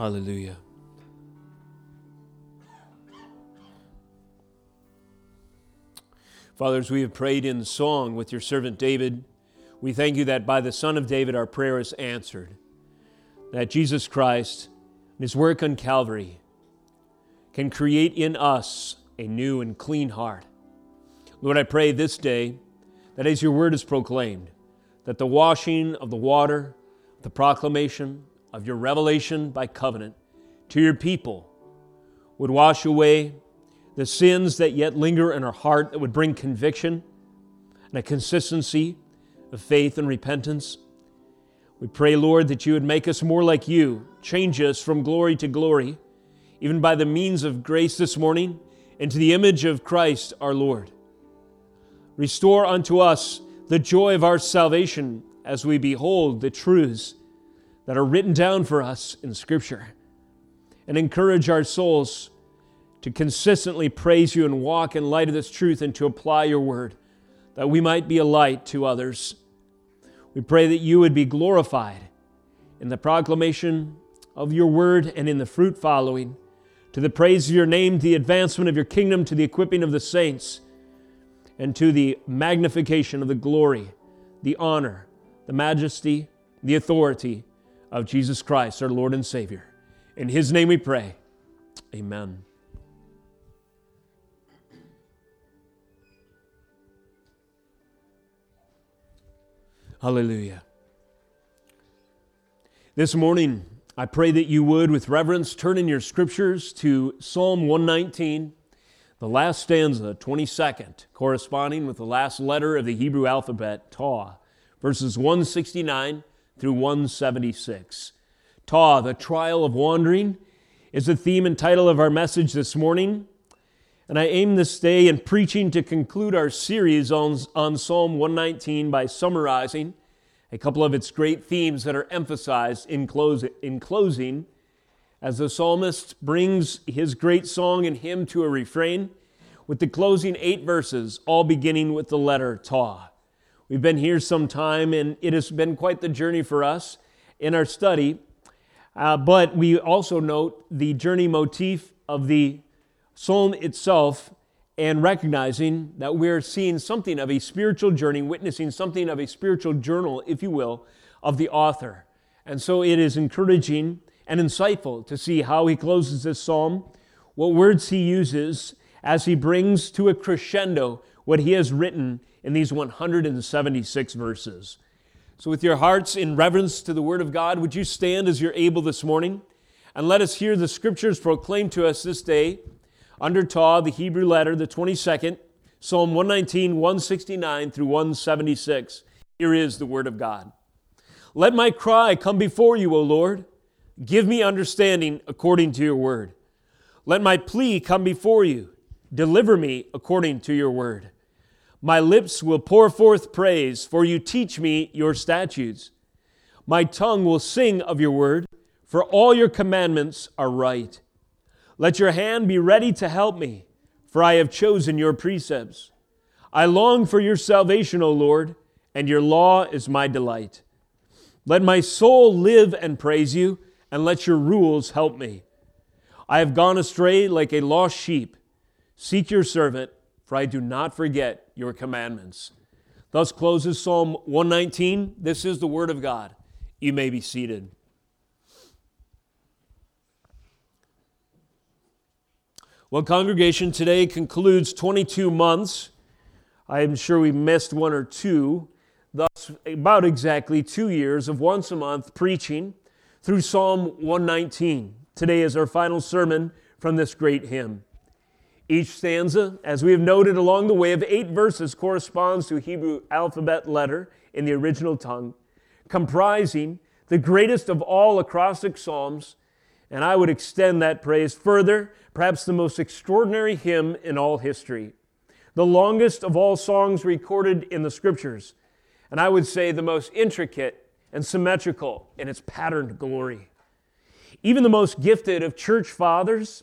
Hallelujah. Fathers, we have prayed in song with your servant David, we thank you that by the Son of David our prayer is answered, that Jesus Christ and his work on Calvary can create in us a new and clean heart. Lord, I pray this day that as your word is proclaimed, that the washing of the water, the proclamation of your revelation by covenant to your people would wash away the sins that yet linger in our heart that would bring conviction and a consistency of faith and repentance. We pray, Lord, that you would make us more like you, change us from glory to glory, even by the means of grace this morning, into the image of Christ our Lord. Restore unto us the joy of our salvation as we behold the truths that are written down for us in Scripture, and encourage our souls to consistently praise you and walk in light of this truth and to apply your word, that we might be a light to others. We pray that you would be glorified in the proclamation of your word and in the fruit following, to the praise of your name, the advancement of your kingdom, to the equipping of the saints, and to the magnification of the glory, the honor, the majesty, the authority of Jesus Christ, our Lord and Savior. In his name we pray. Amen. Hallelujah. This morning, I pray that you would, with reverence, turn in your scriptures to Psalm 119, the last stanza, 22nd, corresponding with the last letter of the Hebrew alphabet, Taw, verses 169 through 176. Taw, the trial of wandering, is the theme and title of our message this morning. And I aim this day in preaching to conclude our series on, on Psalm 119 by summarizing a couple of its great themes that are emphasized in, close, in closing as the psalmist brings his great song and hymn to a refrain with the closing eight verses, all beginning with the letter Taw. We've been here some time and it has been quite the journey for us in our study. Uh, but we also note the journey motif of the psalm itself and recognizing that we're seeing something of a spiritual journey, witnessing something of a spiritual journal, if you will, of the author. And so it is encouraging and insightful to see how he closes this psalm, what words he uses as he brings to a crescendo what he has written in these 176 verses. So, with your hearts in reverence to the Word of God, would you stand as you're able this morning? And let us hear the scriptures proclaimed to us this day under Taw, the Hebrew letter, the 22nd, Psalm 119, 169 through 176. Here is the word of God. Let my cry come before you, O Lord. Give me understanding according to your word. Let my plea come before you. Deliver me according to your word. My lips will pour forth praise, for you teach me your statutes. My tongue will sing of your word, for all your commandments are right. Let your hand be ready to help me, for I have chosen your precepts. I long for your salvation, O Lord, and your law is my delight. Let my soul live and praise you, and let your rules help me. I have gone astray like a lost sheep. Seek your servant, for I do not forget your commandments. Thus closes Psalm 119. This is the word of God. You may be seated. Well, congregation, today concludes 22 months. I am sure we missed one or two. Thus, about exactly two years of once a month preaching through Psalm 119. Today is our final sermon from this great hymn. Each stanza, as we have noted along the way of eight verses, corresponds to a Hebrew alphabet letter in the original tongue, comprising the greatest of all acrostic psalms. And I would extend that praise further perhaps the most extraordinary hymn in all history, the longest of all songs recorded in the scriptures, and I would say the most intricate and symmetrical in its patterned glory. Even the most gifted of church fathers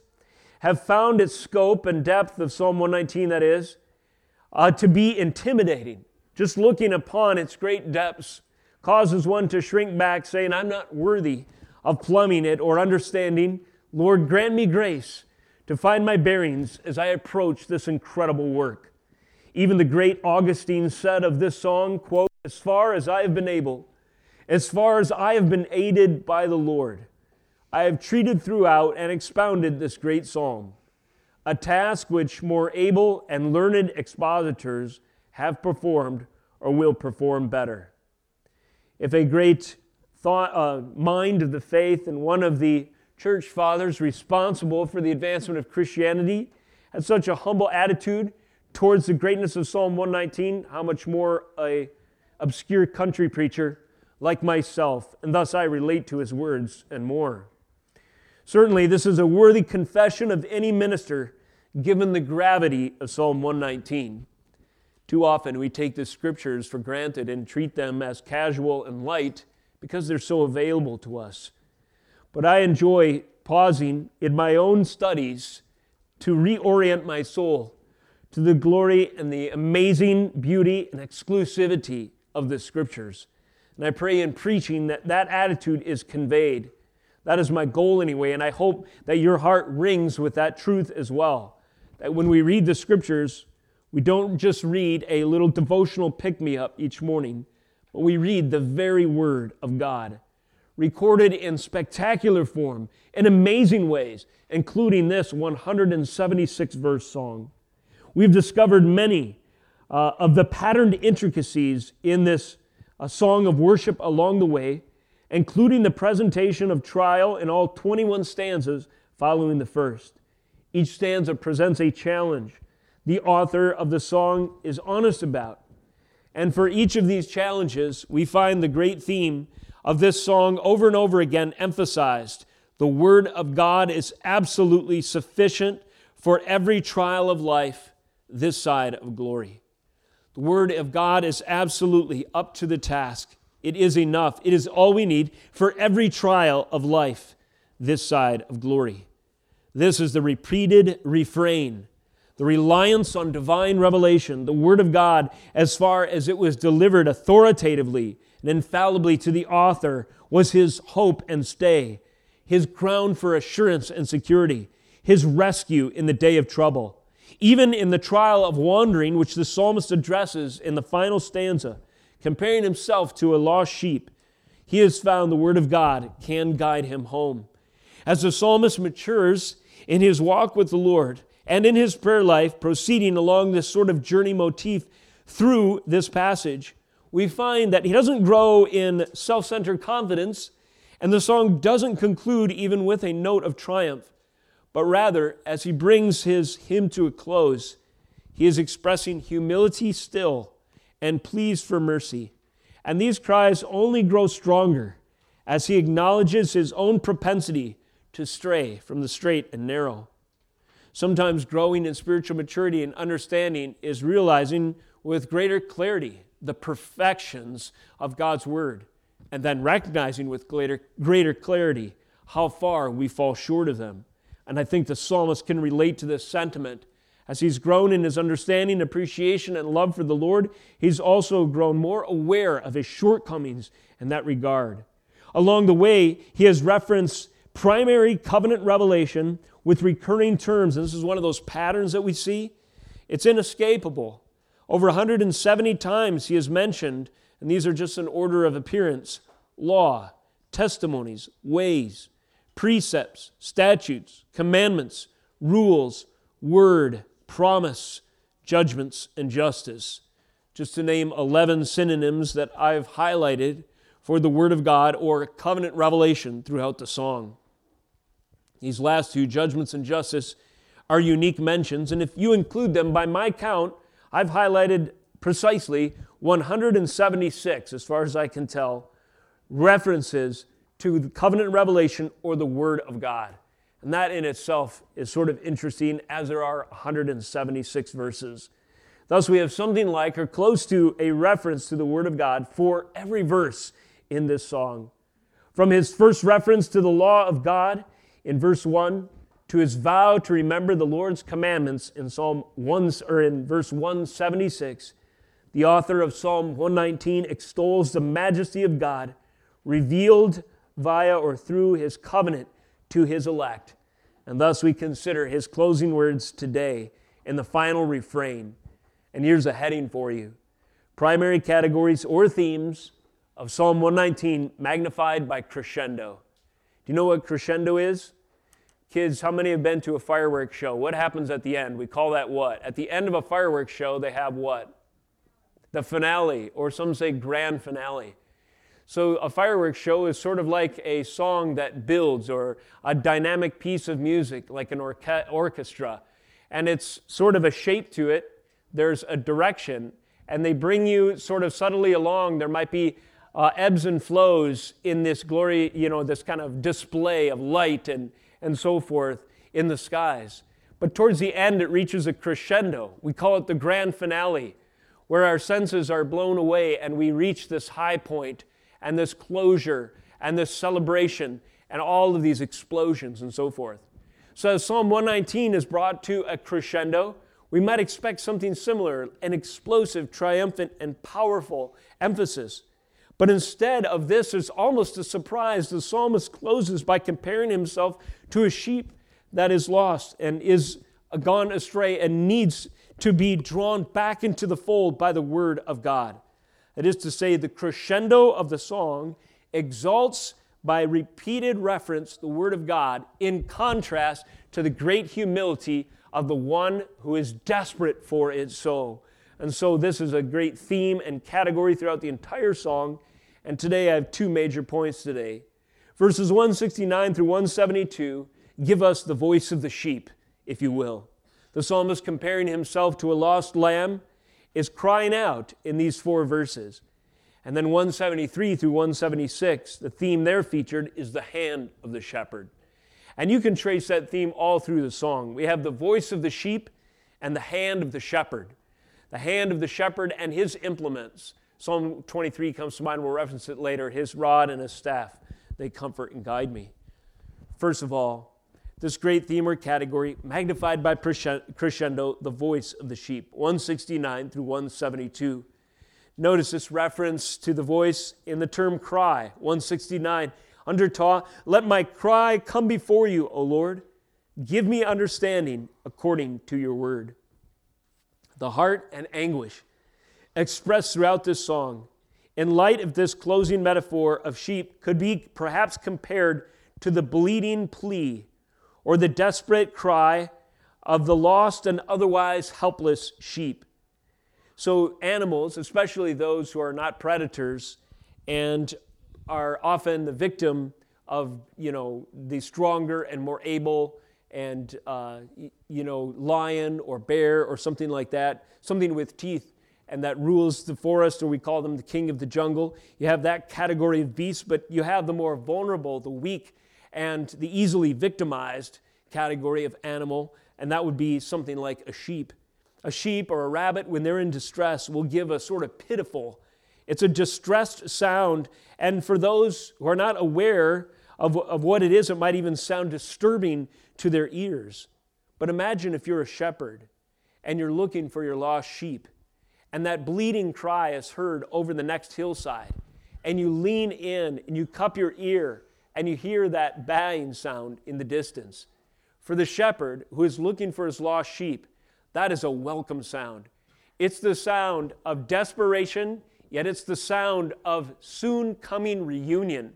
have found its scope and depth of Psalm 119, that is, uh, to be intimidating. Just looking upon its great depths causes one to shrink back, saying, I'm not worthy of plumbing it or understanding, Lord, grant me grace to find my bearings as I approach this incredible work. Even the great Augustine said of this song, quote, as far as I have been able, as far as I have been aided by the Lord, I have treated throughout and expounded this great psalm, a task which more able and learned expositors have performed or will perform better. If a great thought, uh, mind of the faith and one of the church fathers responsible for the advancement of Christianity had such a humble attitude towards the greatness of Psalm 119, how much more a obscure country preacher like myself, and thus I relate to his words and more. Certainly, this is a worthy confession of any minister given the gravity of Psalm 119. Too often we take the scriptures for granted and treat them as casual and light because they're so available to us. But I enjoy pausing in my own studies to reorient my soul to the glory and the amazing beauty and exclusivity of the scriptures. And I pray in preaching that that attitude is conveyed. That is my goal anyway, and I hope that your heart rings with that truth as well. That when we read the scriptures, we don't just read a little devotional pick me up each morning, but we read the very word of God, recorded in spectacular form, in amazing ways, including this 176 verse song. We've discovered many uh, of the patterned intricacies in this a song of worship along the way, including the presentation of trial in all 21 stanzas following the first. Each stanza presents a challenge the author of the song is honest about. And for each of these challenges, we find the great theme of this song over and over again emphasized. The Word of God is absolutely sufficient for every trial of life this side of glory. The Word of God is absolutely up to the task. It is enough. It is all we need for every trial of life this side of glory. This is the repeated refrain, the reliance on divine revelation, the Word of God, as far as it was delivered authoritatively and infallibly to the author, was his hope and stay, his ground for assurance and security, his rescue in the day of trouble. Even in the trial of wandering, which the psalmist addresses in the final stanza, comparing himself to a lost sheep, he has found the Word of God can guide him home. As the psalmist matures in his walk with the Lord and in his prayer life, proceeding along this sort of journey motif through this passage, we find that he doesn't grow in self centered confidence, and the song doesn't conclude even with a note of triumph but rather, as he brings his hymn to a close, he is expressing humility still and pleas for mercy. And these cries only grow stronger as he acknowledges his own propensity to stray from the straight and narrow. Sometimes growing in spiritual maturity and understanding is realizing with greater clarity the perfections of God's Word, and then recognizing with greater, greater clarity how far we fall short of them. And I think the psalmist can relate to this sentiment. As he's grown in his understanding, appreciation, and love for the Lord, he's also grown more aware of his shortcomings in that regard. Along the way, he has referenced primary covenant revelation with recurring terms. And this is one of those patterns that we see. It's inescapable. Over 170 times he has mentioned, and these are just in order of appearance law, testimonies, ways, precepts, statutes, commandments, rules, word, promise, judgments, and justice. Just to name 11 synonyms that I've highlighted for the Word of God or covenant revelation throughout the song. These last two, judgments and justice, are unique mentions, and if you include them, by my count, I've highlighted precisely 176, as far as I can tell, references to the covenant revelation or the Word of God. And that in itself is sort of interesting, as there are 176 verses. Thus, we have something like or close to a reference to the Word of God for every verse in this song. From his first reference to the law of God in verse 1 to his vow to remember the Lord's commandments in Psalm 1 or in verse 176, the author of Psalm 119 extols the majesty of God revealed via or through his covenant to his elect. And thus we consider his closing words today in the final refrain. And here's a heading for you primary categories or themes of Psalm 119 magnified by crescendo. Do you know what crescendo is? Kids, how many have been to a fireworks show? What happens at the end? We call that what? At the end of a fireworks show, they have what? The finale, or some say grand finale. So, a fireworks show is sort of like a song that builds or a dynamic piece of music, like an orca- orchestra. And it's sort of a shape to it, there's a direction, and they bring you sort of subtly along. There might be uh, ebbs and flows in this glory, you know, this kind of display of light and, and so forth in the skies. But towards the end, it reaches a crescendo. We call it the grand finale, where our senses are blown away and we reach this high point and this closure and this celebration and all of these explosions and so forth. So, Psalm 119 is brought to a crescendo, we might expect something similar an explosive, triumphant, and powerful emphasis. But instead of this, it's almost a surprise. The psalmist closes by comparing himself to a sheep that is lost and is gone astray and needs to be drawn back into the fold by the word of God. That is to say, the crescendo of the song exalts by repeated reference the word of God in contrast to the great humility of the one who is desperate for its soul. And so, this is a great theme and category throughout the entire song. And today I have two major points today. Verses 169 through 172 give us the voice of the sheep, if you will. The psalmist, comparing himself to a lost lamb, is crying out in these four verses. And then 173 through 176, the theme there featured is the hand of the shepherd. And you can trace that theme all through the song. We have the voice of the sheep and the hand of the shepherd. The hand of the shepherd and his implements. Psalm 23 comes to mind. We'll reference it later. His rod and his staff, they comfort and guide me. First of all, this great theme or category, magnified by crescendo, the voice of the sheep, 169 through 172. Notice this reference to the voice in the term cry, 169. Under Taw, let my cry come before you, O Lord. Give me understanding according to your word. The heart and anguish expressed throughout this song, in light of this closing metaphor of sheep, could be perhaps compared to the bleeding plea or the desperate cry of the lost and otherwise helpless sheep. So, animals, especially those who are not predators and are often the victim of, you know, the stronger and more able and, uh, you know, lion or bear or something like that, something with teeth and that rules the forest, or we call them the king of the jungle. You have that category of beasts, but you have the more vulnerable, the weak, and the easily victimized category of animal, and that would be something like a sheep. A sheep or a rabbit, when they're in distress, will give a sort of pitiful, it's a distressed sound. And for those who are not aware of, of what it is, it might even sound disturbing to their ears. But imagine if you're a shepherd and you're looking for your lost sheep and that bleeding cry is heard over the next hillside, and you lean in and you cup your ear and you hear that baying sound in the distance. For the shepherd who is looking for his lost sheep, that is a welcome sound. It's the sound of desperation, yet it's the sound of soon coming reunion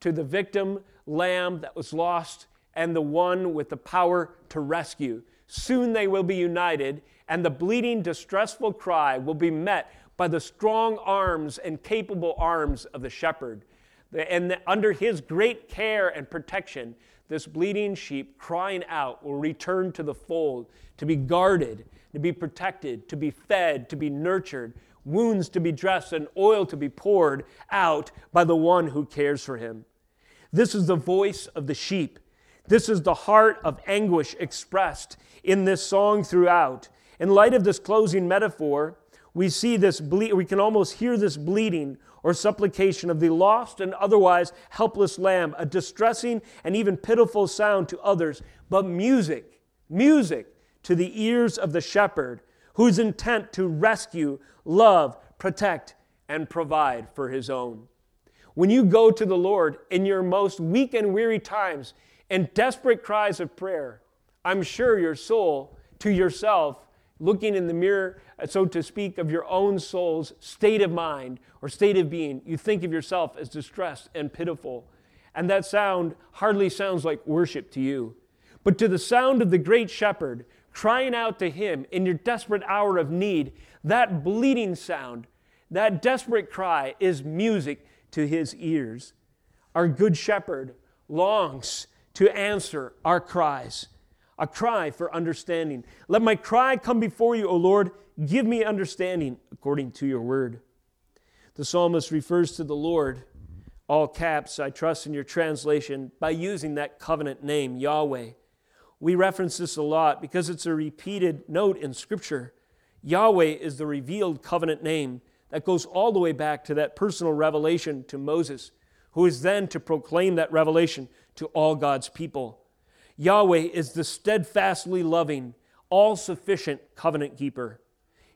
to the victim lamb that was lost and the one with the power to rescue. Soon they will be united, and the bleeding, distressful cry will be met by the strong arms and capable arms of the shepherd. And under his great care and protection, this bleeding sheep crying out will return to the fold to be guarded, to be protected, to be fed, to be nurtured, wounds to be dressed, and oil to be poured out by the one who cares for him. This is the voice of the sheep. This is the heart of anguish expressed in this song throughout. In light of this closing metaphor, we see this ble- we can almost hear this bleeding or supplication of the lost and otherwise helpless lamb, a distressing and even pitiful sound to others, but music, music to the ears of the shepherd whose intent to rescue, love, protect, and provide for his own. When you go to the Lord in your most weak and weary times and desperate cries of prayer, I'm sure your soul to yourself, looking in the mirror, uh, so to speak, of your own soul's state of mind or state of being, you think of yourself as distressed and pitiful. And that sound hardly sounds like worship to you. But to the sound of the great shepherd crying out to him in your desperate hour of need, that bleeding sound, that desperate cry is music to his ears. Our good shepherd longs to answer our cries, a cry for understanding. Let my cry come before you, O Lord. Give me understanding according to your word. The psalmist refers to the Lord, all caps, I trust in your translation, by using that covenant name, Yahweh. We reference this a lot because it's a repeated note in Scripture. Yahweh is the revealed covenant name that goes all the way back to that personal revelation to Moses, who is then to proclaim that revelation to all God's people. Yahweh is the steadfastly loving, all sufficient covenant keeper.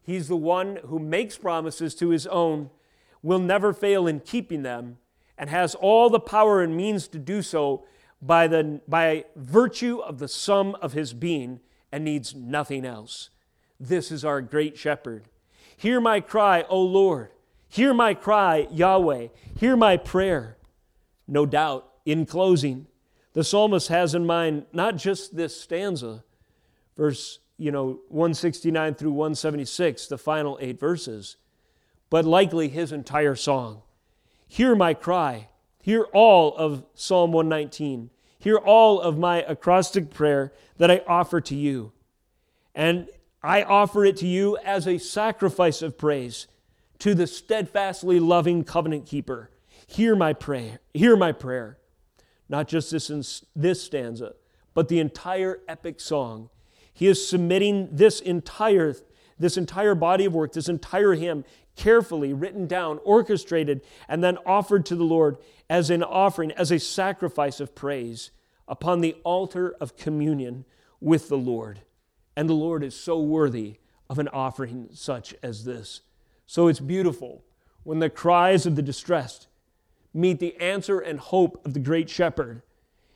He's the one who makes promises to his own, will never fail in keeping them, and has all the power and means to do so by, the, by virtue of the sum of his being and needs nothing else. This is our great shepherd. Hear my cry, O Lord. Hear my cry, Yahweh. Hear my prayer. No doubt, in closing, the psalmist has in mind not just this stanza, verse you know 169 through 176, the final eight verses, but likely his entire song. Hear my cry. Hear all of Psalm 119. Hear all of my acrostic prayer that I offer to you. And I offer it to you as a sacrifice of praise to the steadfastly loving covenant keeper. Hear my prayer. Hear my prayer. Not just this, in, this stanza, but the entire epic song. He is submitting this entire, this entire body of work, this entire hymn, carefully written down, orchestrated, and then offered to the Lord as an offering, as a sacrifice of praise upon the altar of communion with the Lord. And the Lord is so worthy of an offering such as this. So it's beautiful when the cries of the distressed meet the answer and hope of the great shepherd.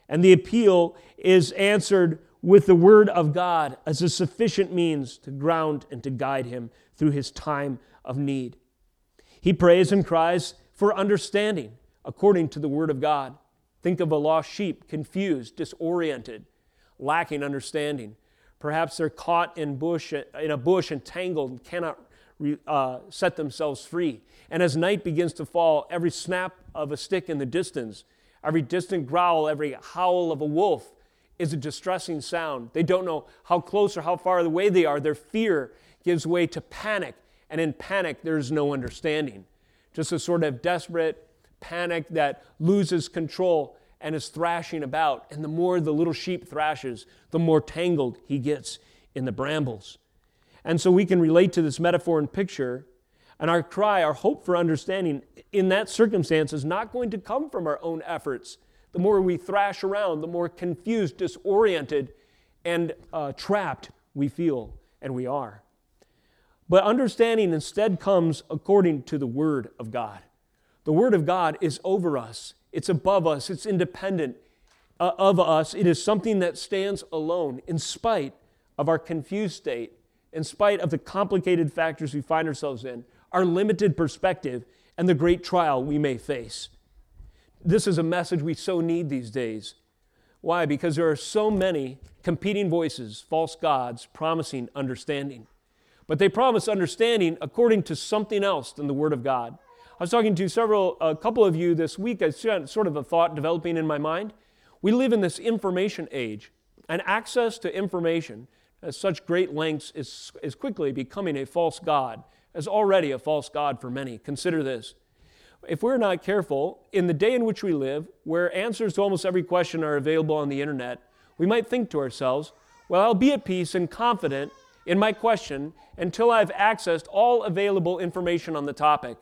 And the appeal is answered with the word of God as a sufficient means to ground and to guide him through his time of need. He prays and cries for understanding according to the word of God. Think of a lost sheep, confused, disoriented, lacking understanding. Perhaps they're caught in, bush, in a bush and tangled and cannot uh, set themselves free. And as night begins to fall, every snap of a stick in the distance, every distant growl, every howl of a wolf is a distressing sound. They don't know how close or how far away they are. Their fear gives way to panic, and in panic, there's no understanding. Just a sort of desperate panic that loses control and is thrashing about. And the more the little sheep thrashes, the more tangled he gets in the brambles. And so we can relate to this metaphor and picture. And our cry, our hope for understanding in that circumstance is not going to come from our own efforts. The more we thrash around, the more confused, disoriented, and uh, trapped we feel and we are. But understanding instead comes according to the Word of God. The Word of God is over us, it's above us, it's independent uh, of us. It is something that stands alone in spite of our confused state, in spite of the complicated factors we find ourselves in, our limited perspective, and the great trial we may face. This is a message we so need these days. Why? Because there are so many competing voices, false gods, promising understanding. But they promise understanding according to something else than the Word of God. I was talking to several, a couple of you this week. I sort of a thought developing in my mind. We live in this information age, and access to information at such great lengths is, is quickly becoming a false God, as already a false God for many. Consider this. If we're not careful, in the day in which we live, where answers to almost every question are available on the internet, we might think to ourselves, well, I'll be at peace and confident in my question until I've accessed all available information on the topic.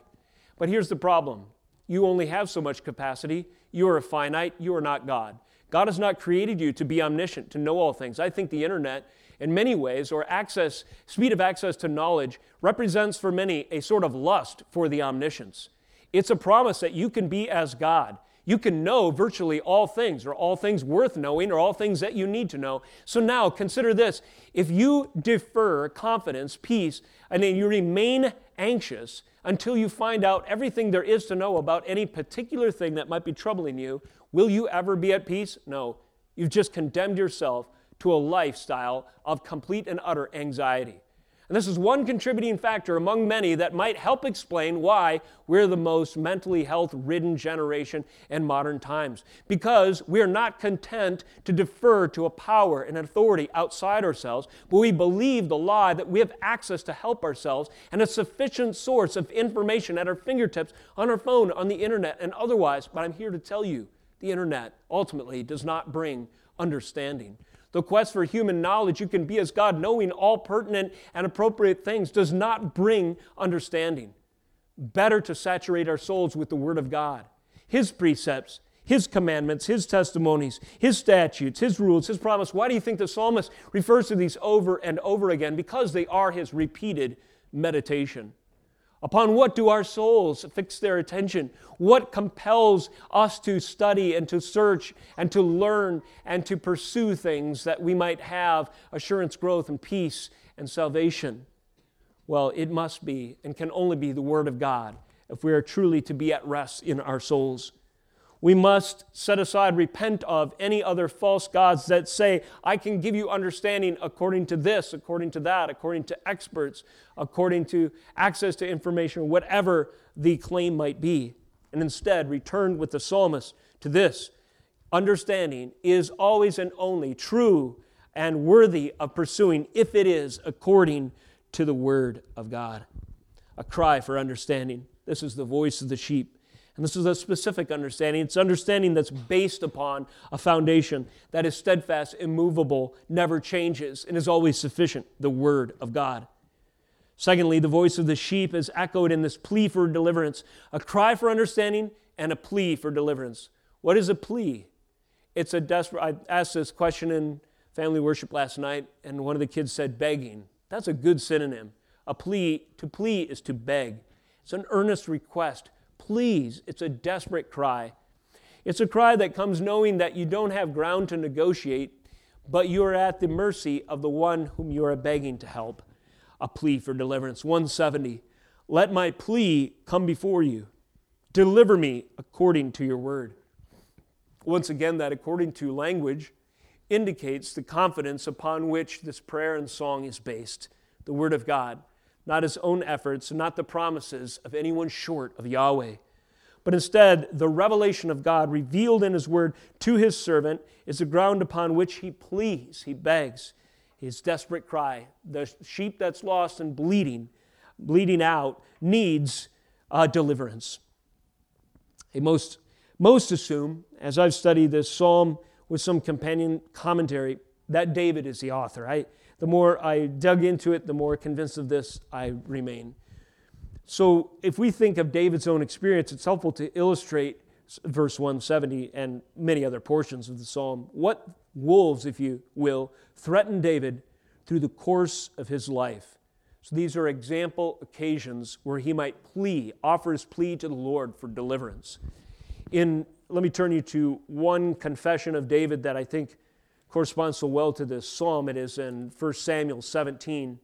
But here's the problem you only have so much capacity. You are a finite, you are not God. God has not created you to be omniscient, to know all things. I think the internet, in many ways, or access, speed of access to knowledge, represents for many a sort of lust for the omniscience. It's a promise that you can be as God. You can know virtually all things, or all things worth knowing, or all things that you need to know. So now consider this if you defer confidence, peace, and then you remain anxious until you find out everything there is to know about any particular thing that might be troubling you, will you ever be at peace? No. You've just condemned yourself to a lifestyle of complete and utter anxiety. And this is one contributing factor among many that might help explain why we're the most mentally health ridden generation in modern times. Because we are not content to defer to a power and authority outside ourselves, but we believe the lie that we have access to help ourselves and a sufficient source of information at our fingertips, on our phone, on the internet, and otherwise. But I'm here to tell you the internet ultimately does not bring understanding. The quest for human knowledge, you can be as God, knowing all pertinent and appropriate things, does not bring understanding. Better to saturate our souls with the Word of God, His precepts, His commandments, His testimonies, His statutes, His rules, His promise. Why do you think the psalmist refers to these over and over again? Because they are his repeated meditation. Upon what do our souls fix their attention? What compels us to study and to search and to learn and to pursue things that we might have assurance, growth, and peace and salvation? Well, it must be and can only be the Word of God if we are truly to be at rest in our souls. We must set aside, repent of any other false gods that say, I can give you understanding according to this, according to that, according to experts, according to access to information, whatever the claim might be. And instead, return with the psalmist to this understanding is always and only true and worthy of pursuing if it is according to the word of God. A cry for understanding. This is the voice of the sheep. And this is a specific understanding. It's understanding that's based upon a foundation that is steadfast, immovable, never changes, and is always sufficient the Word of God. Secondly, the voice of the sheep is echoed in this plea for deliverance a cry for understanding and a plea for deliverance. What is a plea? It's a desperate. I asked this question in family worship last night, and one of the kids said begging. That's a good synonym. A plea, to plea is to beg. It's an earnest request please. It's a desperate cry. It's a cry that comes knowing that you don't have ground to negotiate, but you are at the mercy of the one whom you are begging to help. A plea for deliverance. 170. Let my plea come before you. Deliver me according to your word. Once again, that according to language indicates the confidence upon which this prayer and song is based the word of God not his own efforts, not the promises of anyone short of Yahweh. But instead, the revelation of God revealed in his word to his servant is the ground upon which he pleads, he begs, his desperate cry. The sheep that's lost and bleeding, bleeding out, needs uh, deliverance. Hey, most, most assume, as I've studied this psalm with some companion commentary, that David is the author. I, the more I dug into it, the more convinced of this I remain. So, if we think of David's own experience, it's helpful to illustrate verse 170 and many other portions of the psalm. What wolves, if you will, threatened David through the course of his life? So, these are example occasions where he might plea, offer his plea to the Lord for deliverance. In, let me turn you to one confession of David that I think corresponds so well to this psalm. It is in 1 Samuel 17.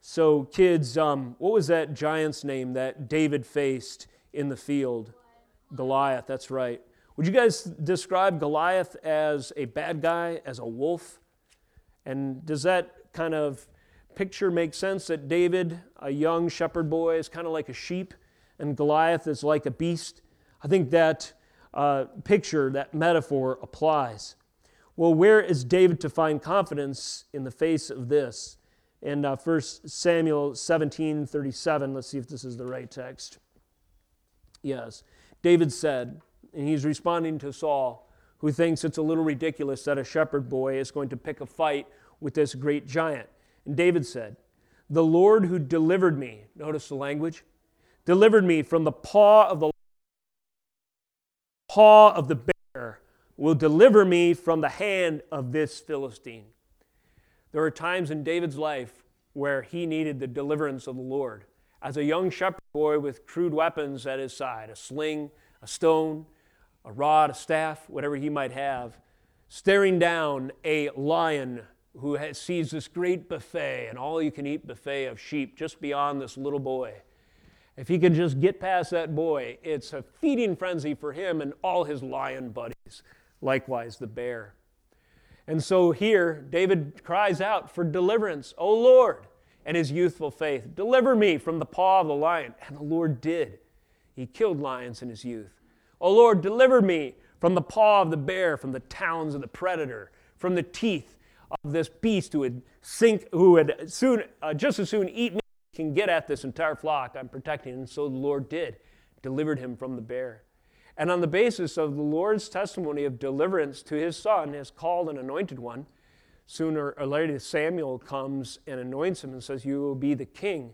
So, kids, um, what was that giant's name that David faced in the field? Goliath, that's right. Would you guys describe Goliath as a bad guy, as a wolf? And does that kind of picture make sense that David, a young shepherd boy, is kind of like a sheep and Goliath is like a beast? I think that uh, picture, that metaphor applies. Well, where is David to find confidence in the face of this? In uh, 1 Samuel 17 37, let's see if this is the right text. Yes. David said, and he's responding to Saul, who thinks it's a little ridiculous that a shepherd boy is going to pick a fight with this great giant. And David said, The Lord who delivered me, notice the language, delivered me from the paw of the paw of the will deliver me from the hand of this Philistine. There are times in David's life where he needed the deliverance of the Lord. as a young shepherd boy with crude weapons at his side a sling, a stone, a rod, a staff, whatever he might have, staring down a lion who has, sees this great buffet, an all you can eat buffet of sheep just beyond this little boy. If he could just get past that boy, it's a feeding frenzy for him and all his lion buddies, likewise the bear. And so here, David cries out for deliverance. O Lord, and his youthful faith, deliver me from the paw of the lion. And the Lord did. He killed lions in his youth. O Lord, deliver me from the paw of the bear, from the talons of the predator, from the teeth of this beast who would sink, who would soon, uh, just as soon eat me, can get at this entire flock I'm protecting. And so the Lord did, delivered him from the bear. And on the basis of the Lord's testimony of deliverance to his son, his called and anointed one, sooner or later Samuel comes and anoints him and says, You will be the king.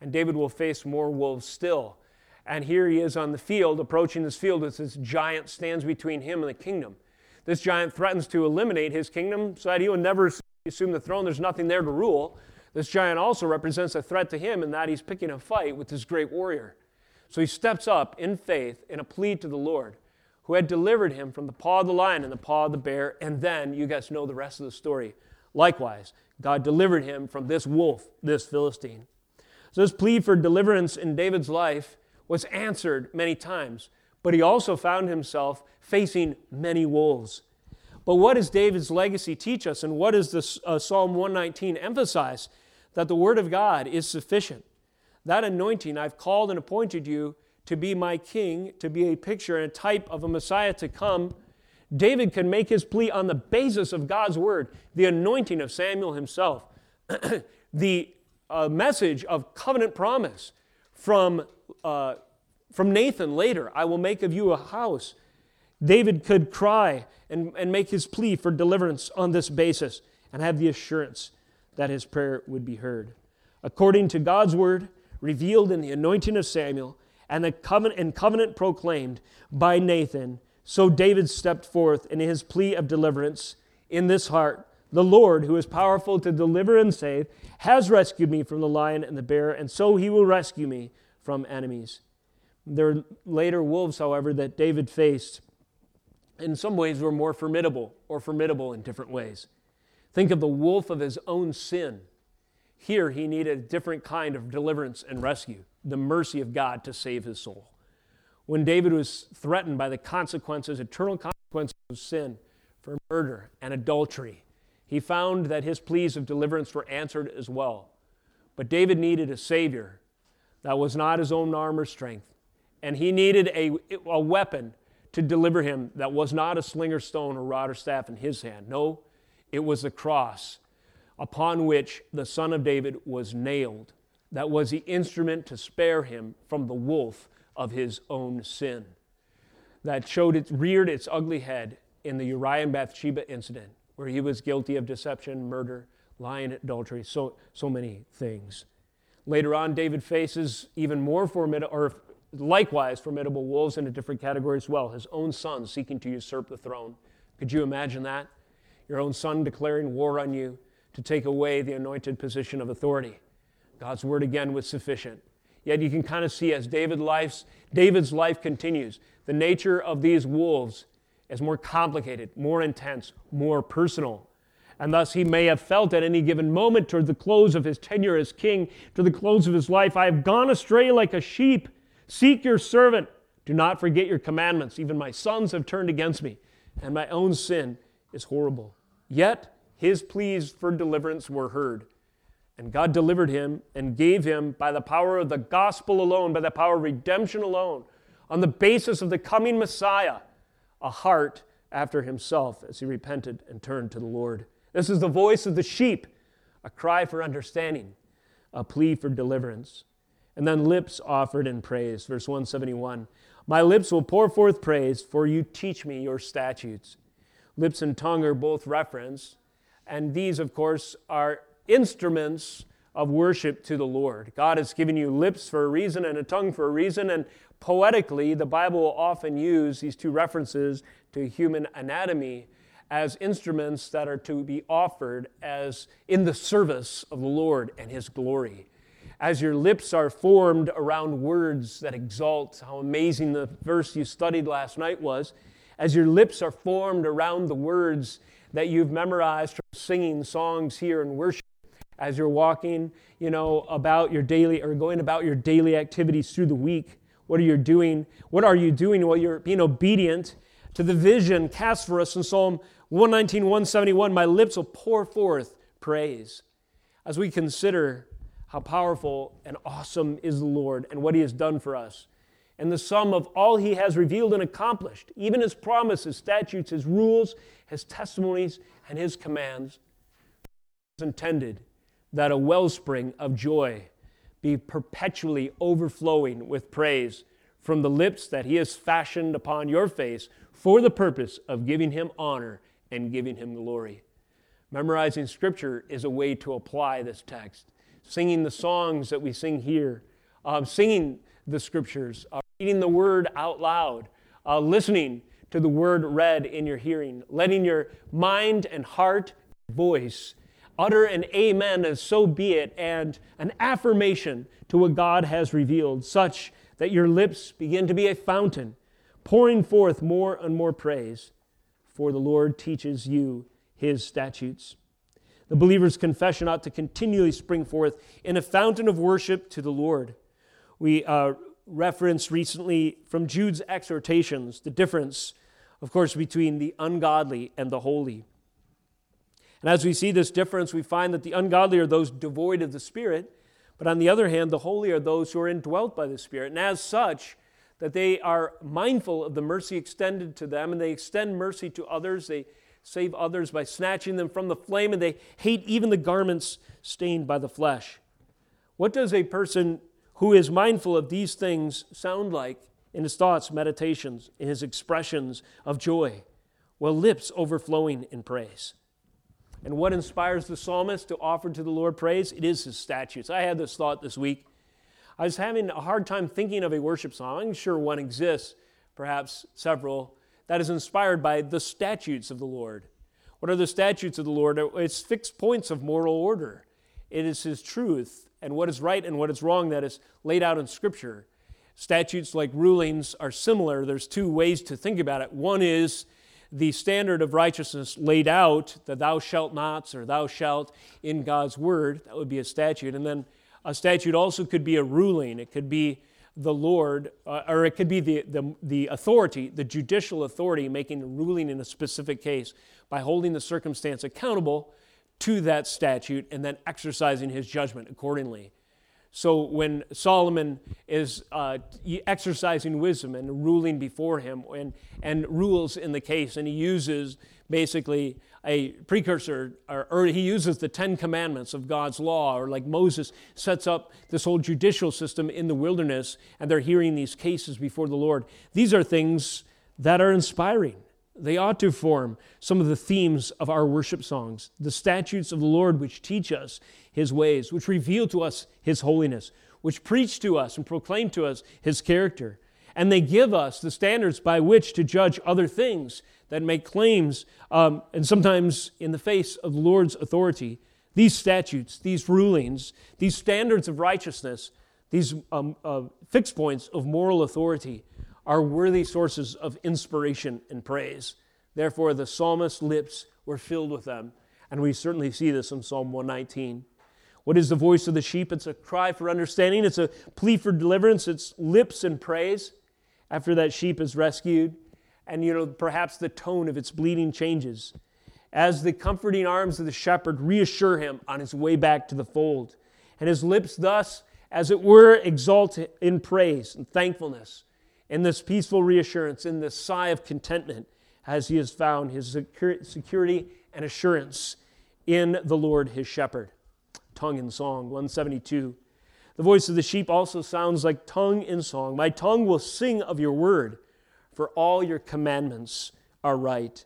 And David will face more wolves still. And here he is on the field, approaching this field as this giant stands between him and the kingdom. This giant threatens to eliminate his kingdom so that he will never assume the throne. There's nothing there to rule. This giant also represents a threat to him in that he's picking a fight with this great warrior. So he steps up in faith in a plea to the Lord, who had delivered him from the paw of the lion and the paw of the bear. And then you guys know the rest of the story. Likewise, God delivered him from this wolf, this Philistine. So this plea for deliverance in David's life was answered many times, but he also found himself facing many wolves. But what does David's legacy teach us, and what does this, uh, Psalm 119 emphasize? That the Word of God is sufficient. That anointing, I've called and appointed you to be my king, to be a picture and a type of a Messiah to come. David can make his plea on the basis of God's word, the anointing of Samuel himself, the uh, message of covenant promise from, uh, from Nathan later I will make of you a house. David could cry and, and make his plea for deliverance on this basis and have the assurance that his prayer would be heard. According to God's word, revealed in the anointing of Samuel and the covenant and covenant proclaimed by Nathan, so David stepped forth in his plea of deliverance in this heart. The Lord, who is powerful to deliver and save, has rescued me from the lion and the bear, and so he will rescue me from enemies. There were later wolves, however, that David faced. In some ways, were more formidable or formidable in different ways. Think of the wolf of his own sin here, he needed a different kind of deliverance and rescue the mercy of God to save his soul. When David was threatened by the consequences, eternal consequences of sin for murder and adultery, he found that his pleas of deliverance were answered as well. But David needed a Savior that was not his own arm or strength, and he needed a, a weapon to deliver him that was not a sling or stone or rod or staff in his hand. No, it was the cross upon which the Son of David was nailed, that was the instrument to spare him from the wolf of his own sin, that showed it, reared its ugly head in the Uriah and Bathsheba incident, where he was guilty of deception, murder, lying, adultery, so, so many things. Later on, David faces even more formidable, or likewise formidable wolves in a different category as well. His own son seeking to usurp the throne. Could you imagine that? Your own son declaring war on you, to take away the anointed position of authority. God's word again was sufficient. Yet you can kind of see as David life's, David's life continues, the nature of these wolves is more complicated, more intense, more personal. And thus he may have felt at any given moment toward the close of his tenure as king, to the close of his life, I have gone astray like a sheep. Seek your servant. Do not forget your commandments. Even my sons have turned against me, and my own sin is horrible. Yet his pleas for deliverance were heard. And God delivered him and gave him, by the power of the gospel alone, by the power of redemption alone, on the basis of the coming Messiah, a heart after himself as he repented and turned to the Lord. This is the voice of the sheep, a cry for understanding, a plea for deliverance. And then lips offered in praise. Verse 171 My lips will pour forth praise, for you teach me your statutes. Lips and tongue are both referenced and these, of course, are instruments of worship to the Lord. God has given you lips for a reason and a tongue for a reason. And poetically, the Bible will often use these two references to human anatomy as instruments that are to be offered as in the service of the Lord and His glory. as your lips are formed around words that exalt, how amazing the verse you studied last night was, as your lips are formed around the words that you've memorized from singing songs here in worship, as you're walking, you know, about your daily or going about your daily activities through the week. What are you doing? What are you doing while you're being obedient to the vision cast for us in Psalm 119, 171? My lips will pour forth praise. As we consider how powerful and awesome is the Lord and what He has done for us, and the sum of all He has revealed and accomplished, even His promises, statutes, His rules, His testimonies, and His commands, is intended that a wellspring of joy be perpetually overflowing with praise from the lips that He has fashioned upon your face for the purpose of giving Him honor and giving Him glory. Memorizing Scripture is a way to apply this text singing the songs that we sing here, uh, singing the scriptures, reading the word out loud, uh, listening to the word read in your hearing, letting your mind and heart, voice, utter an amen as so be it, and an affirmation to what God has revealed, such that your lips begin to be a fountain, pouring forth more and more praise, for the Lord teaches you his statutes. The believer's confession ought to continually spring forth in a fountain of worship to the Lord. We uh, referenced recently from Jude's exhortations the difference, of course, between the ungodly and the holy. And as we see this difference, we find that the ungodly are those devoid of the Spirit, but on the other hand, the holy are those who are indwelt by the Spirit. And as such, that they are mindful of the mercy extended to them and they extend mercy to others. They save others by snatching them from the flame, and they hate even the garments stained by the flesh. What does a person who is mindful of these things sound like in his thoughts, meditations, in his expressions of joy? Well, lips overflowing in praise. And what inspires the psalmist to offer to the Lord praise? It is his statutes. I had this thought this week. I was having a hard time thinking of a worship song. I'm sure one exists, perhaps several, that is inspired by the statutes of the Lord. What are the statutes of the Lord? It's fixed points of moral order. It is His truth and what is right and what is wrong that is laid out in Scripture. Statutes like rulings are similar. There's two ways to think about it. One is the standard of righteousness laid out, the thou shalt nots or thou shalt in God's word. That would be a statute. And then a statute also could be a ruling. It could be the Lord, uh, or it could be the, the, the authority, the judicial authority, making a ruling in a specific case by holding the circumstance accountable to that statute and then exercising his judgment accordingly. So when Solomon is uh, exercising wisdom and ruling before him and, and rules in the case, and he uses basically a precursor, or, or, he uses the Ten Commandments of God's law, or like Moses sets up this whole judicial system in the wilderness, and they're hearing these cases before the Lord. These are things that are inspiring. They ought to form some of the themes of our worship songs, the statutes of the Lord which teach us his ways, which reveal to us his holiness, which preach to us and proclaim to us his character. And they give us the standards by which to judge other things that make claims, um, and sometimes in the face of the Lord's authority, these statutes, these rulings, these standards of righteousness, these um, uh, fixed points of moral authority are worthy sources of inspiration and praise. Therefore, the psalmist's lips were filled with them. And we certainly see this in Psalm 119. What is the voice of the sheep? It's a cry for understanding, it's a plea for deliverance, it's lips and praise after that sheep is rescued and you know perhaps the tone of its bleating changes as the comforting arms of the shepherd reassure him on his way back to the fold and his lips thus as it were exalt in praise and thankfulness in this peaceful reassurance in this sigh of contentment as he has found his security and assurance in the lord his shepherd. Tongue in song 172 the voice of the sheep also sounds like tongue in song. My tongue will sing of your word for all your commandments are right.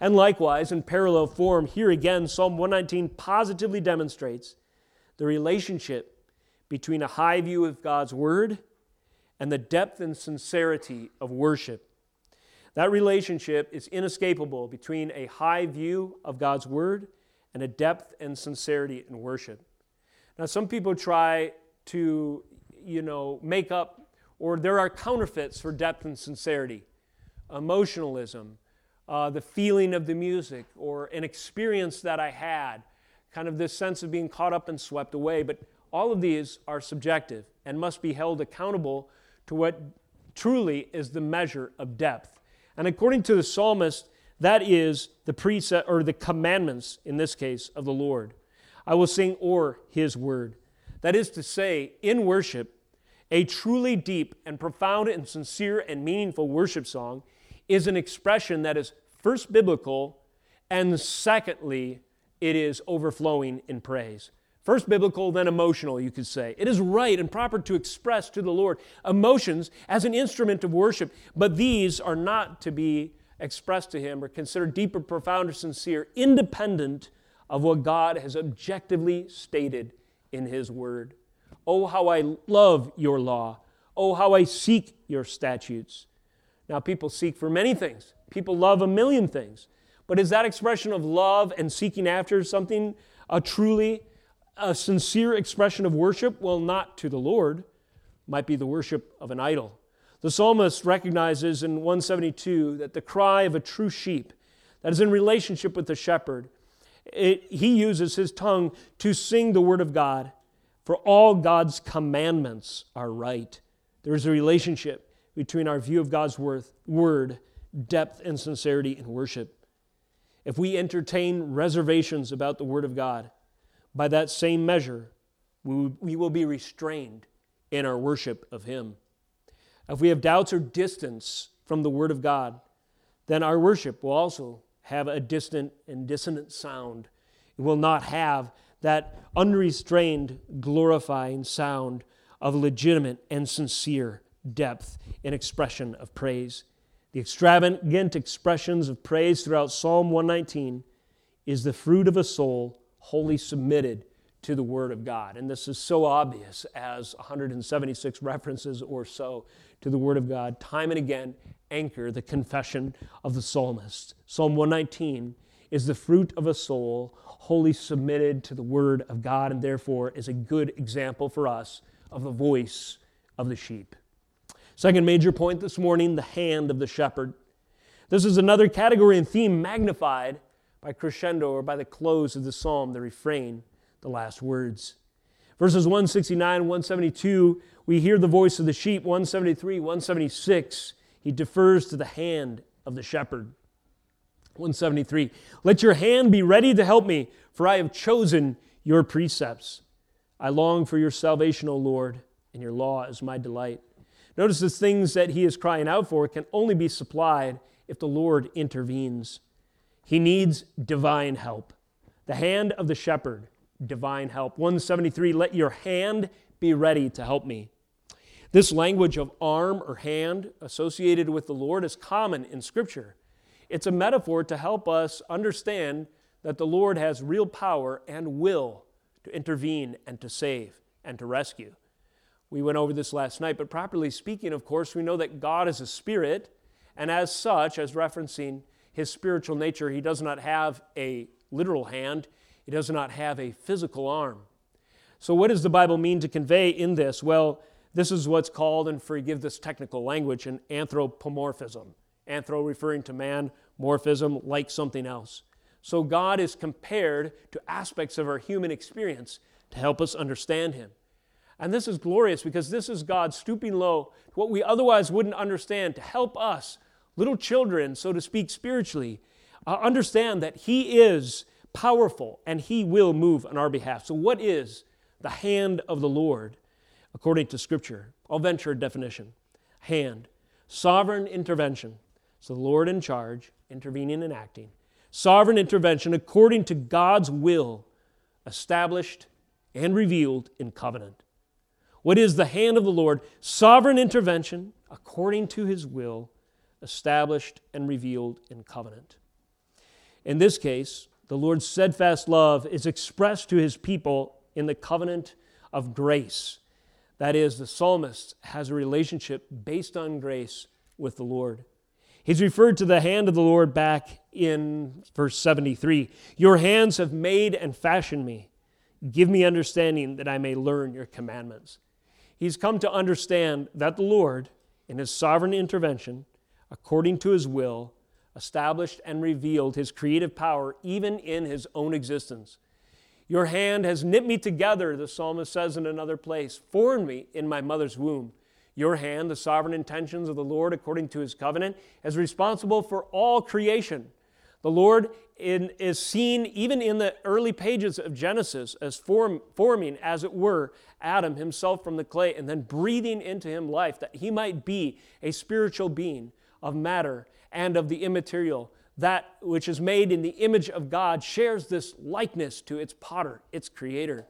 And likewise, in parallel form, here again, Psalm 119 positively demonstrates the relationship between a high view of God's Word and the depth and sincerity of worship. That relationship is inescapable between a high view of God's Word and a depth and sincerity in worship. Now, some people try to, you know, make up, or there are counterfeits for depth and sincerity. Emotionalism, uh, the feeling of the music, or an experience that I had, kind of this sense of being caught up and swept away. But all of these are subjective and must be held accountable to what truly is the measure of depth. And according to the psalmist, that is the precept or the commandments in this case of the Lord. I will sing or his word. That is to say, in worship, a truly deep and profound and sincere and meaningful worship song is an expression that is first biblical and secondly, it is overflowing in praise. First biblical, then emotional, you could say. It is right and proper to express to the Lord emotions as an instrument of worship, but these are not to be expressed to Him or considered deeper, profound, or sincere, independent of what God has objectively stated in His Word. Oh, how I love your law. Oh, how I seek your statutes. Now, people seek for many things, people love a million things. But is that expression of love and seeking after something a truly a sincere expression of worship? Well, not to the Lord, might be the worship of an idol. The psalmist recognizes in 172 that the cry of a true sheep that is in relationship with the shepherd, it, he uses his tongue to sing the word of God, for all God's commandments are right. There is a relationship between our view of God's worth, word, depth, and sincerity in worship. If we entertain reservations about the word of God, by that same measure, we will be restrained in our worship of Him. If we have doubts or distance from the Word of God, then our worship will also have a distant and dissonant sound. It will not have that unrestrained, glorifying sound of legitimate and sincere depth in expression of praise. The extravagant expressions of praise throughout Psalm 119 is the fruit of a soul wholly submitted to the Word of God. And this is so obvious as 176 references or so to the Word of God, time and again, anchor the confession of the psalmist. Psalm 119 is the fruit of a soul wholly submitted to the Word of God, and therefore is a good example for us of the voice of the sheep. Second major point this morning the hand of the shepherd. This is another category and theme magnified by crescendo or by the close of the psalm, the refrain, the last words. Verses 169, 172, we hear the voice of the sheep. 173, 176, he defers to the hand of the shepherd. 173, let your hand be ready to help me, for I have chosen your precepts. I long for your salvation, O Lord, and your law is my delight. Notice the things that he is crying out for can only be supplied if the Lord intervenes. He needs divine help. The hand of the shepherd, divine help. 173, let your hand be ready to help me. This language of arm or hand associated with the Lord is common in Scripture. It's a metaphor to help us understand that the Lord has real power and will to intervene and to save and to rescue. We went over this last night, but properly speaking, of course, we know that God is a spirit, and as such, as referencing his spiritual nature, he does not have a literal hand, he does not have a physical arm. So, what does the Bible mean to convey in this? Well, this is what's called, and forgive this technical language, an anthropomorphism. Anthro referring to man, morphism, like something else. So, God is compared to aspects of our human experience to help us understand Him. And this is glorious because this is God stooping low to what we otherwise wouldn't understand to help us little children, so to speak, spiritually, uh, understand that He is powerful and He will move on our behalf. So, what is the hand of the Lord according to Scripture? I'll venture a definition hand, sovereign intervention. So, the Lord in charge, intervening and acting. Sovereign intervention according to God's will, established and revealed in covenant. What is the hand of the Lord? Sovereign intervention according to His will, established and revealed in covenant. In this case, the Lord's steadfast love is expressed to his people in the covenant of grace. That is, the psalmist has a relationship based on grace with the Lord. He's referred to the hand of the Lord back in verse 73. Your hands have made and fashioned me. Give me understanding that I may learn your commandments. He's come to understand that the Lord, in his sovereign intervention, according to his will, established and revealed his creative power even in his own existence. Your hand has knit me together, the psalmist says in another place, formed me in my mother's womb. Your hand, the sovereign intentions of the Lord according to his covenant, is responsible for all creation. The Lord in, is seen even in the early pages of Genesis as form, forming, as it were, Adam himself from the clay and then breathing into him life that he might be a spiritual being of matter and of the immaterial. That which is made in the image of God shares this likeness to its potter, its creator.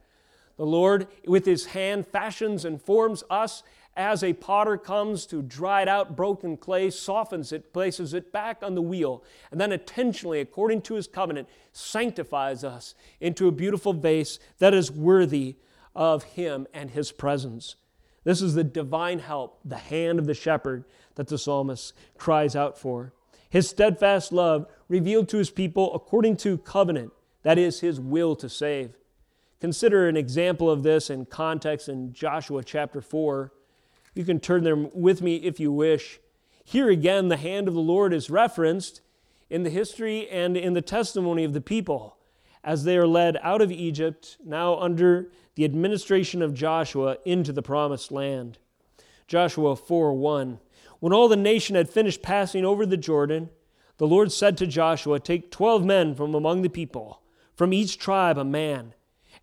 The Lord, with his hand, fashions and forms us as a potter comes to dried out broken clay, softens it, places it back on the wheel, and then intentionally, according to his covenant, sanctifies us into a beautiful vase that is worthy of him and his presence. This is the divine help, the hand of the shepherd that the psalmist cries out for. His steadfast love revealed to his people according to covenant, that is, his will to save. Consider an example of this in context in Joshua chapter 4. You can turn there with me if you wish. Here again, the hand of the Lord is referenced in the history and in the testimony of the people as they are led out of Egypt, now under the administration of Joshua, into the promised land. Joshua 4 1. When all the nation had finished passing over the Jordan, the Lord said to Joshua, Take twelve men from among the people, from each tribe a man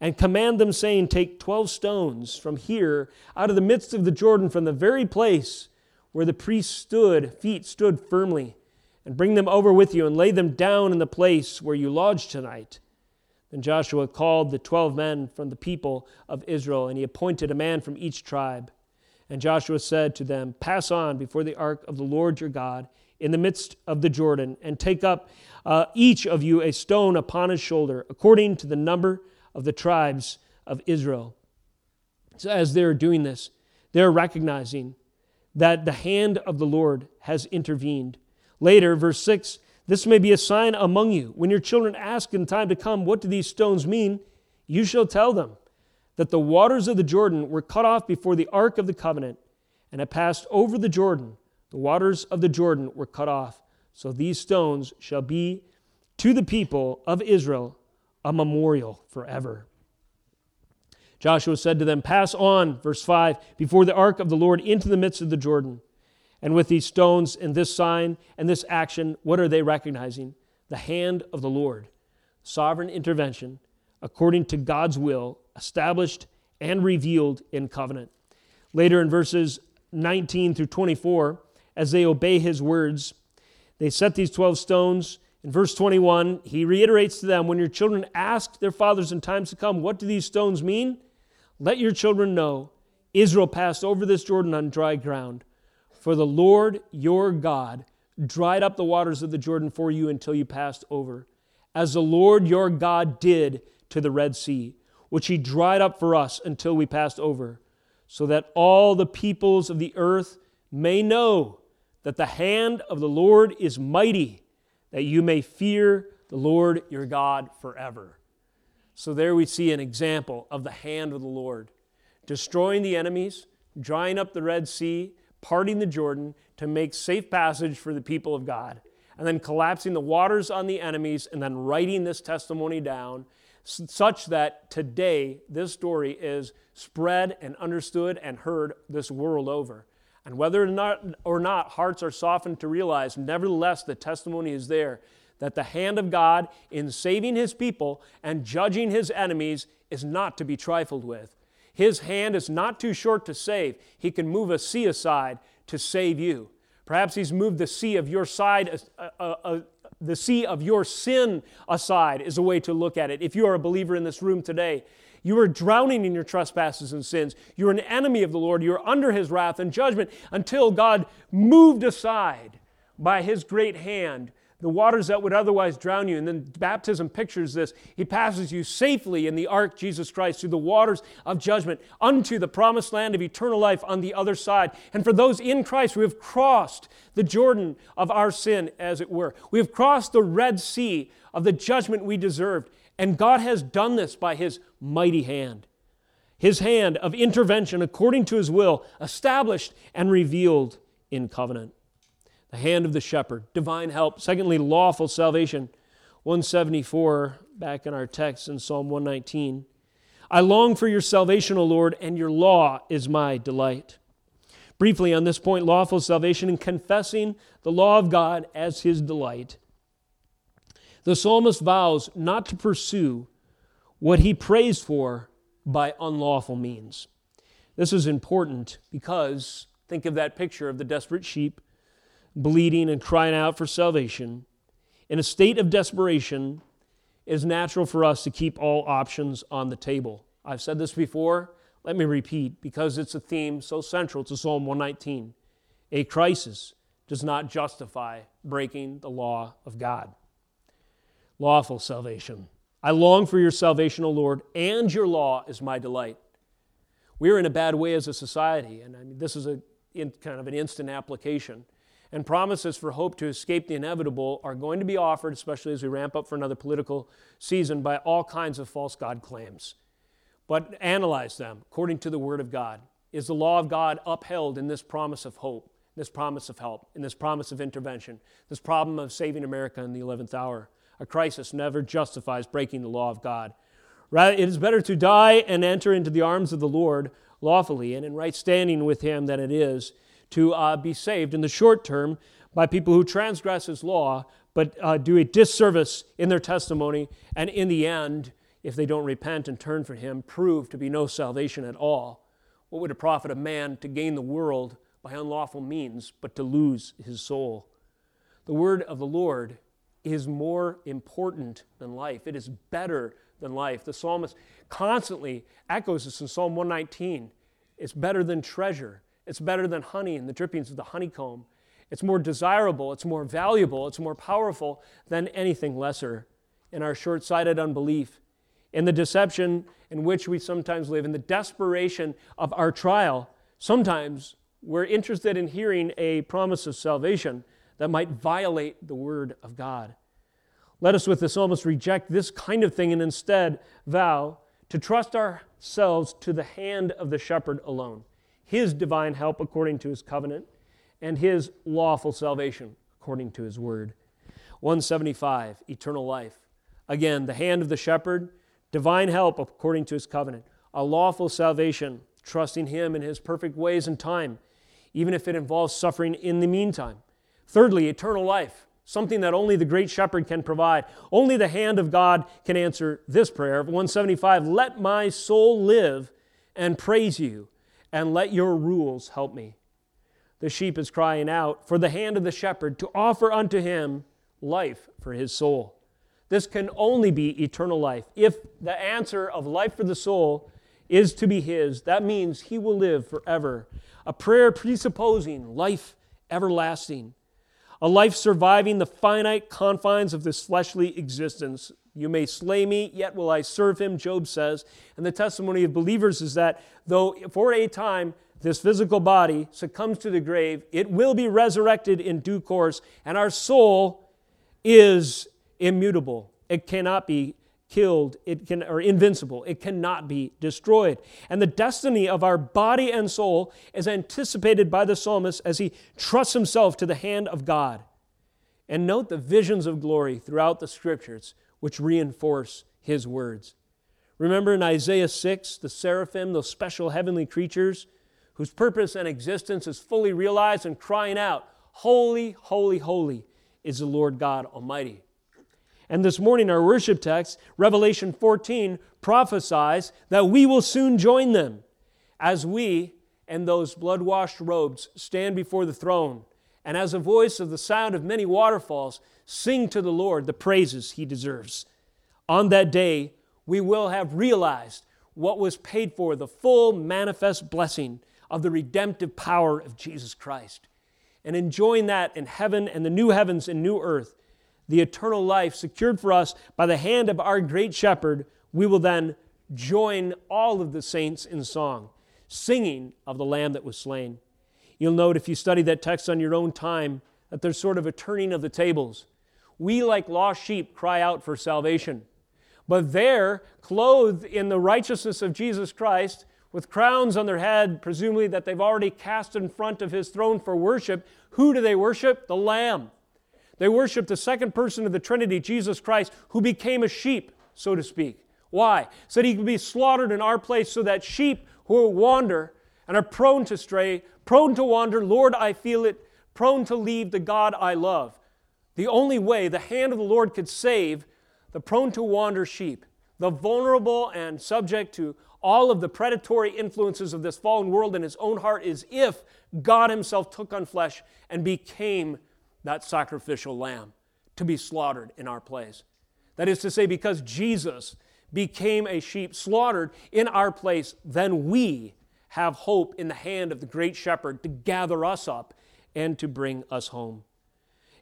and command them, saying, Take twelve stones from here, out of the midst of the Jordan, from the very place where the priests stood, feet stood firmly, and bring them over with you, and lay them down in the place where you lodge tonight. Then Joshua called the twelve men from the people of Israel, and he appointed a man from each tribe. And Joshua said to them, Pass on before the ark of the Lord your God in the midst of the Jordan, and take up uh, each of you a stone upon his shoulder, according to the number of the tribes of Israel. So, as they're doing this, they're recognizing that the hand of the Lord has intervened. Later, verse 6 this may be a sign among you. When your children ask in time to come, What do these stones mean? you shall tell them that the waters of the Jordan were cut off before the ark of the covenant, and it passed over the Jordan. The waters of the Jordan were cut off. So these stones shall be to the people of Israel a memorial forever. Joshua said to them, Pass on, verse 5, before the ark of the Lord into the midst of the Jordan. And with these stones and this sign and this action, what are they recognizing? The hand of the Lord, sovereign intervention according to God's will, established and revealed in covenant. Later in verses 19 through 24, as they obey his words, they set these 12 stones in verse 21, he reiterates to them When your children ask their fathers in times to come, What do these stones mean? Let your children know Israel passed over this Jordan on dry ground. For the Lord your God dried up the waters of the Jordan for you until you passed over, as the Lord your God did to the Red Sea, which he dried up for us until we passed over, so that all the peoples of the earth may know that the hand of the Lord is mighty that you may fear the Lord your God forever. So there we see an example of the hand of the Lord, destroying the enemies, drying up the Red Sea, parting the Jordan to make safe passage for the people of God, and then collapsing the waters on the enemies, and then writing this testimony down such that today this story is spread and understood and heard this world over. And whether or not, or not hearts are softened to realize, nevertheless, the testimony is there that the hand of God in saving his people and judging his enemies is not to be trifled with. His hand is not too short to save. He can move a sea aside to save you. Perhaps he's moved the sea of your side, uh, uh, uh, the sea of your sin aside, is a way to look at it. If you are a believer in this room today, you are drowning in your trespasses and sins. You're an enemy of the Lord. You're under his wrath and judgment until God moved aside by his great hand the waters that would otherwise drown you. And then baptism pictures this. He passes you safely in the ark, Jesus Christ, through the waters of judgment unto the promised land of eternal life on the other side. And for those in Christ, we have crossed the Jordan of our sin, as it were. We have crossed the Red Sea of the judgment we deserved. And God has done this by His mighty hand. His hand of intervention according to His will, established and revealed in covenant. The hand of the shepherd, divine help. Secondly, lawful salvation. 174, back in our text in Psalm 119. I long for your salvation, O Lord, and your law is my delight. Briefly on this point, lawful salvation and confessing the law of God as his delight. The psalmist vows not to pursue what he prays for by unlawful means. This is important because think of that picture of the desperate sheep bleeding and crying out for salvation. In a state of desperation, it is natural for us to keep all options on the table. I've said this before, let me repeat because it's a theme so central to Psalm 119. A crisis does not justify breaking the law of God. Lawful salvation. I long for your salvation, O Lord, and your law is my delight. We're in a bad way as a society, and I mean, this is a in, kind of an instant application and promises for hope to escape the inevitable are going to be offered, especially as we ramp up for another political season, by all kinds of false God claims. But analyze them according to the Word of God. Is the law of God upheld in this promise of hope, this promise of help, in this promise of intervention, this problem of saving America in the 11th hour? A crisis never justifies breaking the law of God. Rather, it is better to die and enter into the arms of the Lord lawfully and in right standing with Him than it is to uh, be saved in the short term by people who transgress his law but uh, do a disservice in their testimony, and in the end, if they don't repent and turn for him, prove to be no salvation at all. What would it profit a man to gain the world by unlawful means, but to lose his soul? The word of the Lord is more important than life. It is better than life. The psalmist constantly echoes this in Psalm 119. It's better than treasure. It's better than honey and the drippings of the honeycomb. It's more desirable, it's more valuable, it's more powerful than anything lesser. In our short sighted unbelief, in the deception in which we sometimes live, in the desperation of our trial, sometimes we're interested in hearing a promise of salvation that might violate the word of God. Let us, with this psalmist, reject this kind of thing and instead vow to trust ourselves to the hand of the shepherd alone his divine help according to his covenant, and his lawful salvation according to his word. 175, eternal life. Again, the hand of the shepherd, divine help according to his covenant, a lawful salvation, trusting him in his perfect ways and time, even if it involves suffering in the meantime. Thirdly, eternal life, something that only the great shepherd can provide. Only the hand of God can answer this prayer. 175, let my soul live and praise you and let your rules help me. The sheep is crying out for the hand of the shepherd to offer unto him life for his soul. This can only be eternal life. If the answer of life for the soul is to be his, that means he will live forever. A prayer presupposing life everlasting, a life surviving the finite confines of this fleshly existence. You may slay me, yet will I serve him, Job says. And the testimony of believers is that though for a time this physical body succumbs to the grave, it will be resurrected in due course, and our soul is immutable. It cannot be killed, it can or invincible. It cannot be destroyed. And the destiny of our body and soul is anticipated by the psalmist as he trusts himself to the hand of God. And note the visions of glory throughout the scriptures which reinforce his words. Remember in Isaiah 6, the seraphim, those special heavenly creatures whose purpose and existence is fully realized and crying out, Holy, holy, holy is the Lord God Almighty. And this morning, our worship text, Revelation 14, prophesies that we will soon join them as we and those blood washed robes stand before the throne, and as a voice of the sound of many waterfalls, Sing to the Lord the praises he deserves. On that day, we will have realized what was paid for the full manifest blessing of the redemptive power of Jesus Christ. And enjoying that in heaven and the new heavens and new earth, the eternal life secured for us by the hand of our great shepherd, we will then join all of the saints in song, singing of the Lamb that was slain. You'll note if you study that text on your own time that there's sort of a turning of the tables we, like lost sheep, cry out for salvation. But there, clothed in the righteousness of Jesus Christ, with crowns on their head, presumably that they've already cast in front of his throne for worship, who do they worship? The Lamb. They worship the second person of the Trinity, Jesus Christ, who became a sheep, so to speak. Why? So that he could be slaughtered in our place so that sheep who wander and are prone to stray, prone to wander, Lord, I feel it, prone to leave the God I love. The only way the hand of the Lord could save the prone to wander sheep, the vulnerable and subject to all of the predatory influences of this fallen world in his own heart, is if God himself took on flesh and became that sacrificial lamb to be slaughtered in our place. That is to say, because Jesus became a sheep slaughtered in our place, then we have hope in the hand of the great shepherd to gather us up and to bring us home.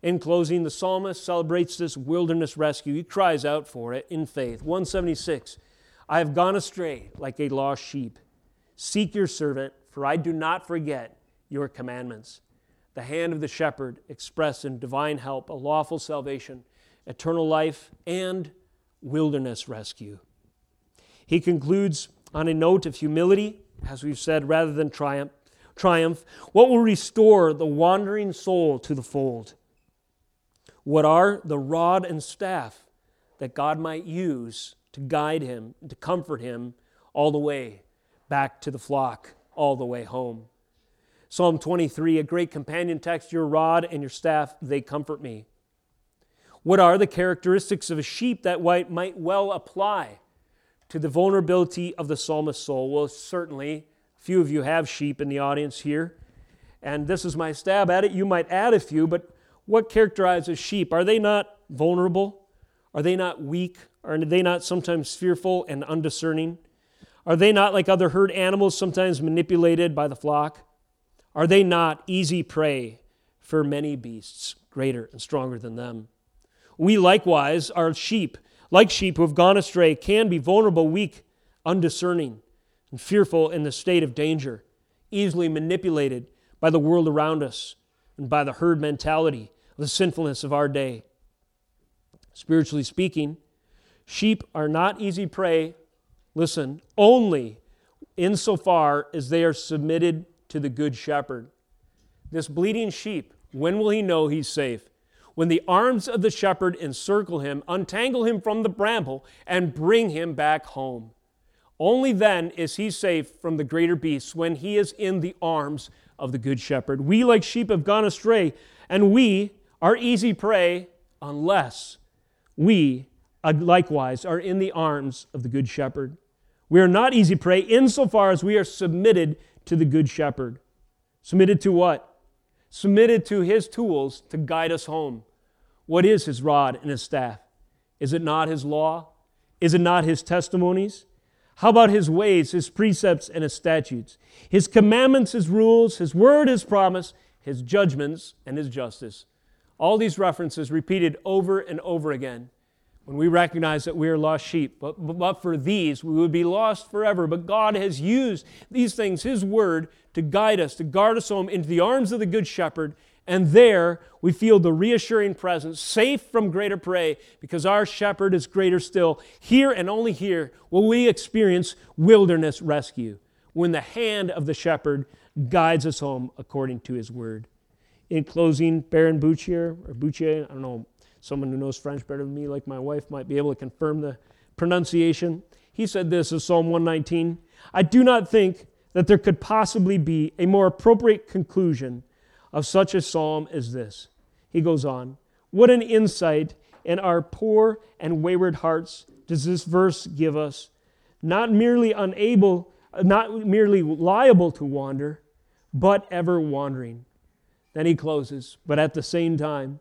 In closing, the psalmist celebrates this wilderness rescue. He cries out for it in faith. 176 I have gone astray like a lost sheep. Seek your servant, for I do not forget your commandments. The hand of the shepherd expressed in divine help, a lawful salvation, eternal life, and wilderness rescue. He concludes on a note of humility, as we've said, rather than triumph. Triumph. What will restore the wandering soul to the fold? What are the rod and staff that God might use to guide him, to comfort him all the way back to the flock, all the way home? Psalm 23, a great companion text, your rod and your staff, they comfort me. What are the characteristics of a sheep that might well apply to the vulnerability of the psalmist's soul? Well, certainly, a few of you have sheep in the audience here, and this is my stab at it. You might add a few, but what characterizes sheep? Are they not vulnerable? Are they not weak? Are they not sometimes fearful and undiscerning? Are they not like other herd animals, sometimes manipulated by the flock? Are they not easy prey for many beasts, greater and stronger than them? We likewise are sheep, like sheep who have gone astray, can be vulnerable, weak, undiscerning, and fearful in the state of danger, easily manipulated by the world around us and by the herd mentality the sinfulness of our day. Spiritually speaking, sheep are not easy prey, listen, only insofar as they are submitted to the Good Shepherd. This bleeding sheep, when will he know he's safe? When the arms of the shepherd encircle him, untangle him from the bramble, and bring him back home. Only then is he safe from the greater beasts when he is in the arms of the Good Shepherd. We, like sheep, have gone astray, and we, are easy prey unless we uh, likewise are in the arms of the Good Shepherd. We are not easy prey insofar as we are submitted to the Good Shepherd. Submitted to what? Submitted to his tools to guide us home. What is his rod and his staff? Is it not his law? Is it not his testimonies? How about his ways, his precepts, and his statutes? His commandments, his rules, his word, his promise, his judgments, and his justice. All these references repeated over and over again when we recognize that we are lost sheep. But, but for these, we would be lost forever. But God has used these things, His Word, to guide us, to guard us home into the arms of the Good Shepherd. And there we feel the reassuring presence, safe from greater prey, because our shepherd is greater still. Here and only here will we experience wilderness rescue when the hand of the shepherd guides us home according to his word. In closing, Barton Bouchier, or Bouchier, I don't know, someone who knows French better than me, like my wife, might be able to confirm the pronunciation. He said this in Psalm 119 I do not think that there could possibly be a more appropriate conclusion of such a psalm as this. He goes on, What an insight in our poor and wayward hearts does this verse give us, not merely unable, not merely liable to wander, but ever wandering. Then he closes, but at the same time,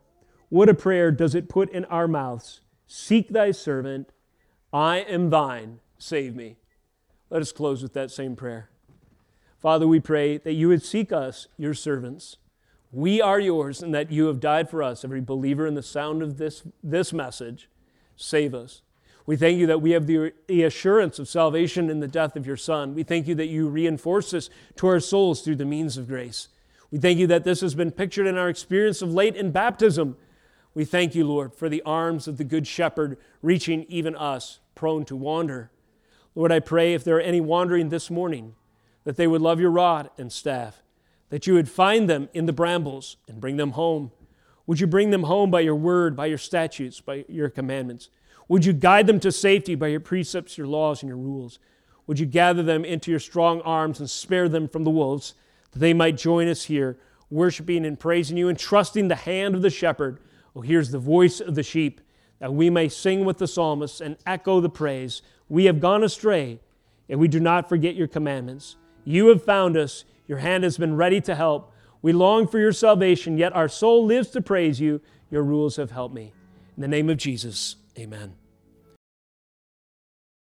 what a prayer does it put in our mouths? Seek thy servant, I am thine, save me. Let us close with that same prayer. Father, we pray that you would seek us, your servants. We are yours, and that you have died for us. Every believer in the sound of this, this message, save us. We thank you that we have the, the assurance of salvation in the death of your Son. We thank you that you reinforce us to our souls through the means of grace. We thank you that this has been pictured in our experience of late in baptism We thank you, Lord, for the arms of the Good Shepherd reaching even us, prone to wander. Lord, I pray if there are any wandering this morning, that they would love your rod and staff, that you would find them in the brambles and bring them home. Would you bring them home by your word, by your statutes, by your commandments? Would you guide them to safety by your precepts, your laws, and your rules? Would you gather them into your strong arms and spare them from the wolves, that they might join us here, worshiping and praising you and trusting the hand of the shepherd who hears the voice of the sheep, that we may sing with the psalmists and echo the praise. We have gone astray, and we do not forget your commandments. You have found us, your hand has been ready to help. We long for your salvation, yet our soul lives to praise you. Your rules have helped me. In the name of Jesus, amen.